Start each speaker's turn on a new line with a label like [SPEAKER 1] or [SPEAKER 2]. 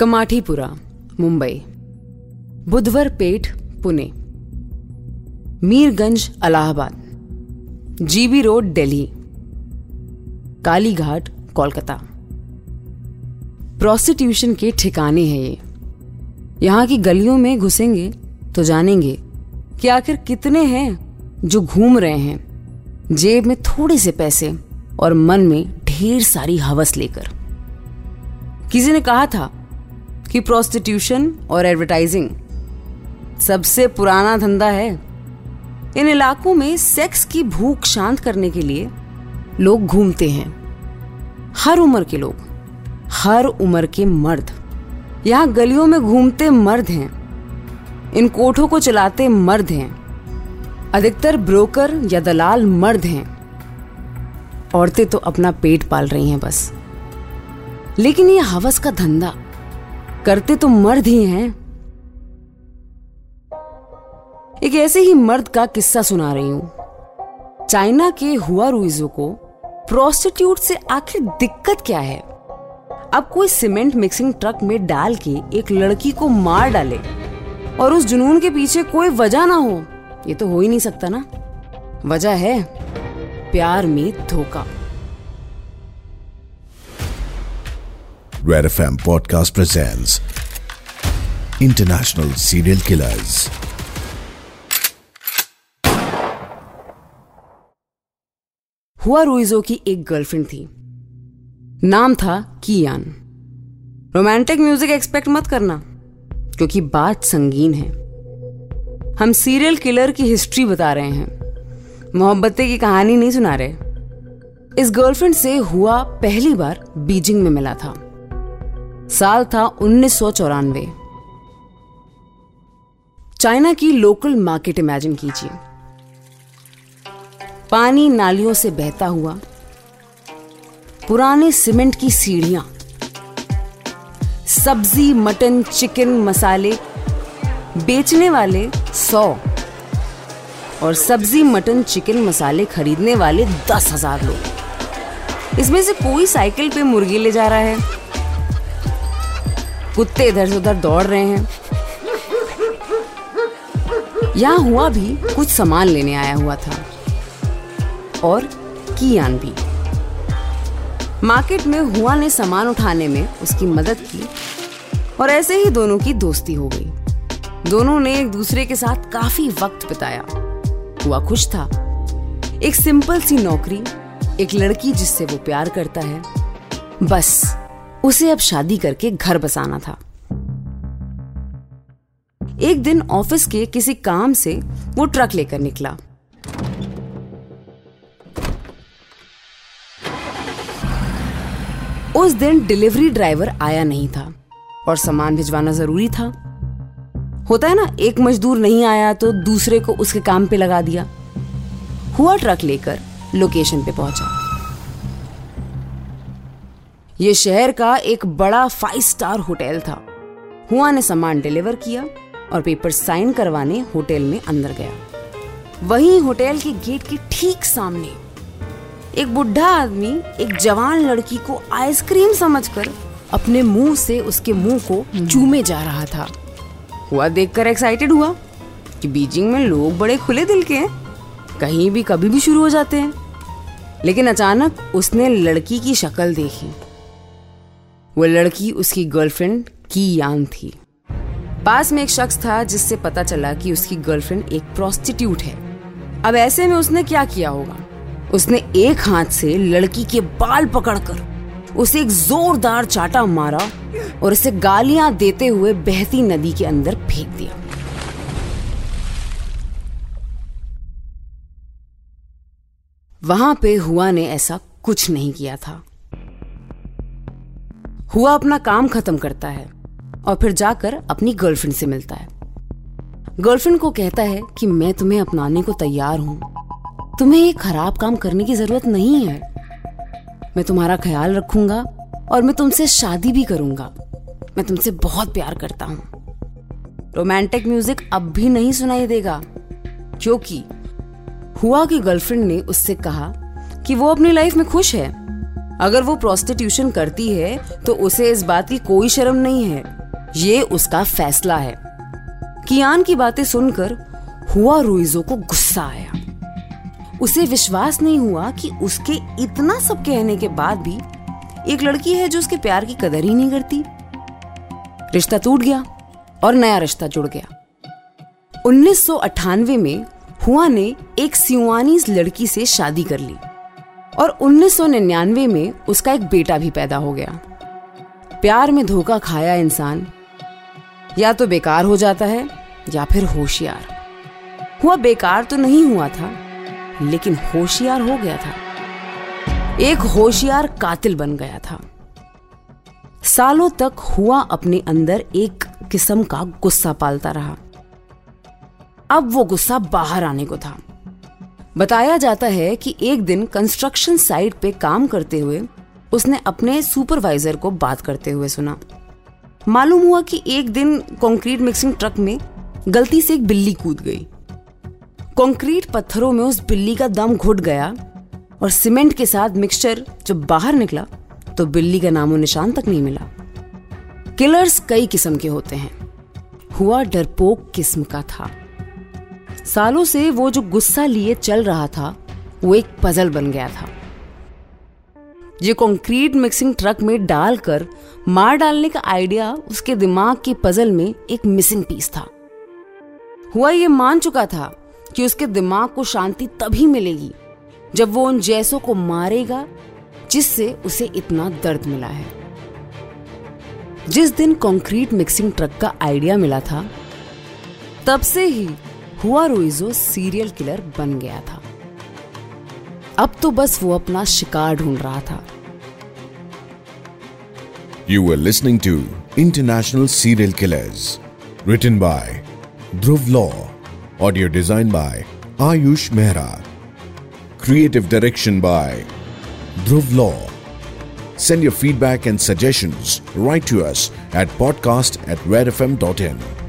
[SPEAKER 1] Kamathipura, Mumbai. Budhwar Peth, Pune. Mirganj Allahabad GB road, Delhi. Kalighat, Kolkata. Prostitution के ठिकाने हैं ये। यहाँ की गलियों में घुसेंगे तो जानेंगे कि आखिर कितने हैं जो घूम रहे हैं। जेब में थोड़े से पैसे और मन में ढेर सारी हवस लेकर। किसी ने कहा था कि प्रोस्टिट्यूशन और एडवर्टाइजिंग सबसे पुराना धंधा है। इन इलाकों में सेक्स की भूख शांत करने के लिए लोग घूमते हैं। हर उम्र के लोग, हर उम्र के मर्द, यहाँ गलियों में घूमते मर्द हैं, इन कोठों को चलाते मर्द हैं, अधिकतर ब्रोकर या दलाल मर्द हैं। औरतें तो अपना पेट पाल रही हैं बस। लेकिन ये हवस का धंधा करते तो मर्द ही हैं। एक ऐसे ही मर्द का किस्सा सुना रही हूँ। चाइना के हुआ रुइजो को प्रोस्टिट्यूट से आखिर दिक्कत क्या है? अब कोई सीमेंट मिक्सिंग ट्रक में डाल के एक लड़की को मार डाले और उस जुनून के पीछे कोई वजह ना हो, ये तो हो ही नहीं सकता ना। वजह है प्यार में धोखा।
[SPEAKER 2] Red FM Podcast presents International Serial Killers.
[SPEAKER 1] हुआ रुइजो की एक गर्लफ्रेंड थी। नाम था कियान। रोमांटिक म्यूज़िक एक्सपेक्ट मत करना, क्योंकि बात संगीन है। हम सीरियल किलर की हिस्ट्री बता रहे हैं। मोहब्बतें की कहानी नहीं सुना रहे। इस गर्लफ्रेंड से हुआ पहली बार बीजिंग में मिला था। साल था उन्नीस सौ चौरानवे। चाइना की लोकल मार्केट इमेजिन कीजिए। पानी नालियों से बहता हुआ, पुराने सीमेंट की सीढ़ियाँ, सब्ज़ी, मटन, चिकन, मसाले, बेचने वाले सौ और सब्ज़ी, मटन, चिकन, मसाले खरीदने वाले दस हज़ार लोग। इसमें से कोई साइकिल पे मुर्गी ले जा रहा है। कुत्ते इधर से उधर दौड़ रहे हैं। यहाँ हुआ भी कुछ सामान लेने आया हुआ था। और कियान भी। मार्केट में हुआ ने सामान उठाने में उसकी मदद की और ऐसे ही दोनों की दोस्ती हो गई। दोनों ने एक दूसरे के साथ काफ़ी वक्त बिताया। हुआ खुश था। एक सिंपल सी नौकरी, एक लड़की जिससे वो प्यार करता है। बस। उसे अब शादी करके घर बसाना था। एक दिन ऑफ़िस के किसी काम से वो ट्रक लेकर निकला। उस दिन डिलीवरी ड्राइवर आया नहीं था और सामान भिजवाना ज़रूरी था। होता है ना, एक मजदूर नहीं आया तो दूसरे को उसके काम पे लगा दिया। हुआ ट्रक लेकर लोकेशन पे पहुँचा। ये शहर का एक बड़ा फाइव स्टार होटल था। हुआ ने सामान डिलीवर किया और पेपर साइन करवाने होटल में अंदर गया। वहीं होटल के गेट के ठीक सामने एक बुढ़ा आदमी एक जवान लड़की को आइसक्रीम समझकर अपने मुँह से उसके मुँह को चूमे जा रहा था। हुआ देखकर एक्साइटेड हुआ कि बीजिंग में लोग बड़े खुले दिल के हैं। कहीं भी कभी भी शुरू हो जाते हैं। लेकिन अचानक उसने लड़की की शक्ल देखी। वो लड़की उसकी गर्लफ्रेंड की यान थी। पास में एक शख्स था जिससे पता चला कि उसकी गर्लफ्रेंड एक प्रोस्टिट्यूट है। अब ऐसे में उसने क्या किया होगा? उसने एक हाथ से लड़की के बाल पकड़कर उसे एक जोरदार चाटा मारा और उसे गालियाँ देते हुए बहती नदी के अंदर फेंक दिया। वहाँ पे हुआ ने ऐसा कुछ नहीं किया था। हुआ अपना काम खत्म करता है और फिर जाकर अपनी गर्लफ्रेंड से मिलता है। गर्लफ्रेंड को कहता है कि मैं तुम्हें अपनाने को तैयार हूँ। तुम्हें ये खराब काम करने की ज़रूरत नहीं है। मैं तुम्हारा ख्याल रखूँगा और मैं तुमसे शादी भी करूँगा। मैं तुमसे बहुत प्यार करता हूँ। रोमांटिक म्यूज़िक अब भी नहीं सुनाई देगा, क्योंकि हुआ की गर्लफ्रेंड ने उससे कहा कि वो अपनी लाइफ में खुश है। अगर वो प्रोस्टिट्यूशन करती है तो उसे इस बात की कोई शर्म नहीं है। ये उसका फैसला है। कियान की बातें सुनकर हुआ रुइजो को गुस्सा आया। उसे विश्वास नहीं हुआ कि उसके इतना सब कहने के बाद भी एक लड़की है जो उसके प्यार की कदर ही नहीं करती। रिश्ता टूट गया और नया रिश्ता जुड़ गया। उन्नीस सौ अट्ठानवे में हुआ ने एक सिवानीज लड़की से शादी कर ली। और 1999 में उसका एक बेटा भी पैदा हो गया। प्यार में धोखा खाया इंसान। या तो बेकार हो जाता है, या फिर होशियार। हुआ बेकार तो नहीं हुआ था, लेकिन होशियार हो गया था। एक होशियार कातिल बन गया था। सालों तक हुआ अपने अंदर एक किस्म का गुस्सा पालता रहा। अब वो गुस्सा बाहर आने को था। बताया जाता है कि एक दिन कंस्ट्रक्शन साइट पे काम करते हुए उसने अपने सुपरवाइजर को बात करते हुए सुना। मालूम हुआ कि एक दिन कंक्रीट मिक्सिंग ट्रक में गलती से एक बिल्ली कूद गई। कंक्रीट पत्थरों में उस बिल्ली का दम घुट गया और सीमेंट के साथ मिक्सचर जब बाहर निकला तो बिल्ली का नामो निशान तक नहीं मिला। किलर्स कई किस्म के होते हैं। हुआ डरपोक किस्म का था। सालों से वो जो गुस्सा लिए चल रहा था, वो एक पजल बन गया था। ये कंक्रीट मिक्सिंग ट्रक में डालकर मार डालने का आइडिया उसके दिमाग के पजल में एक मिसिंग पीस था। हुआ ये मान चुका था कि उसके दिमाग को शांति तभी मिलेगी जब वो उन जैसों को मारेगा, जिससे उसे इतना दर्द मिला है। जिस दिन कंक्रीट मिक्सिंग ट्रक का आइडिया मिला था, तब से ही हुआ रोइजो सीरियल किलर बन गया था। अब तो बस वो अपना शिकार ढूंढ रहा था।
[SPEAKER 2] You are listening to international serial killers return by Dhruv Lau audio design by Ayush Mehra creative direction by Dhruv Lau suggestion write to and at podcast at where F M dot redfm.in.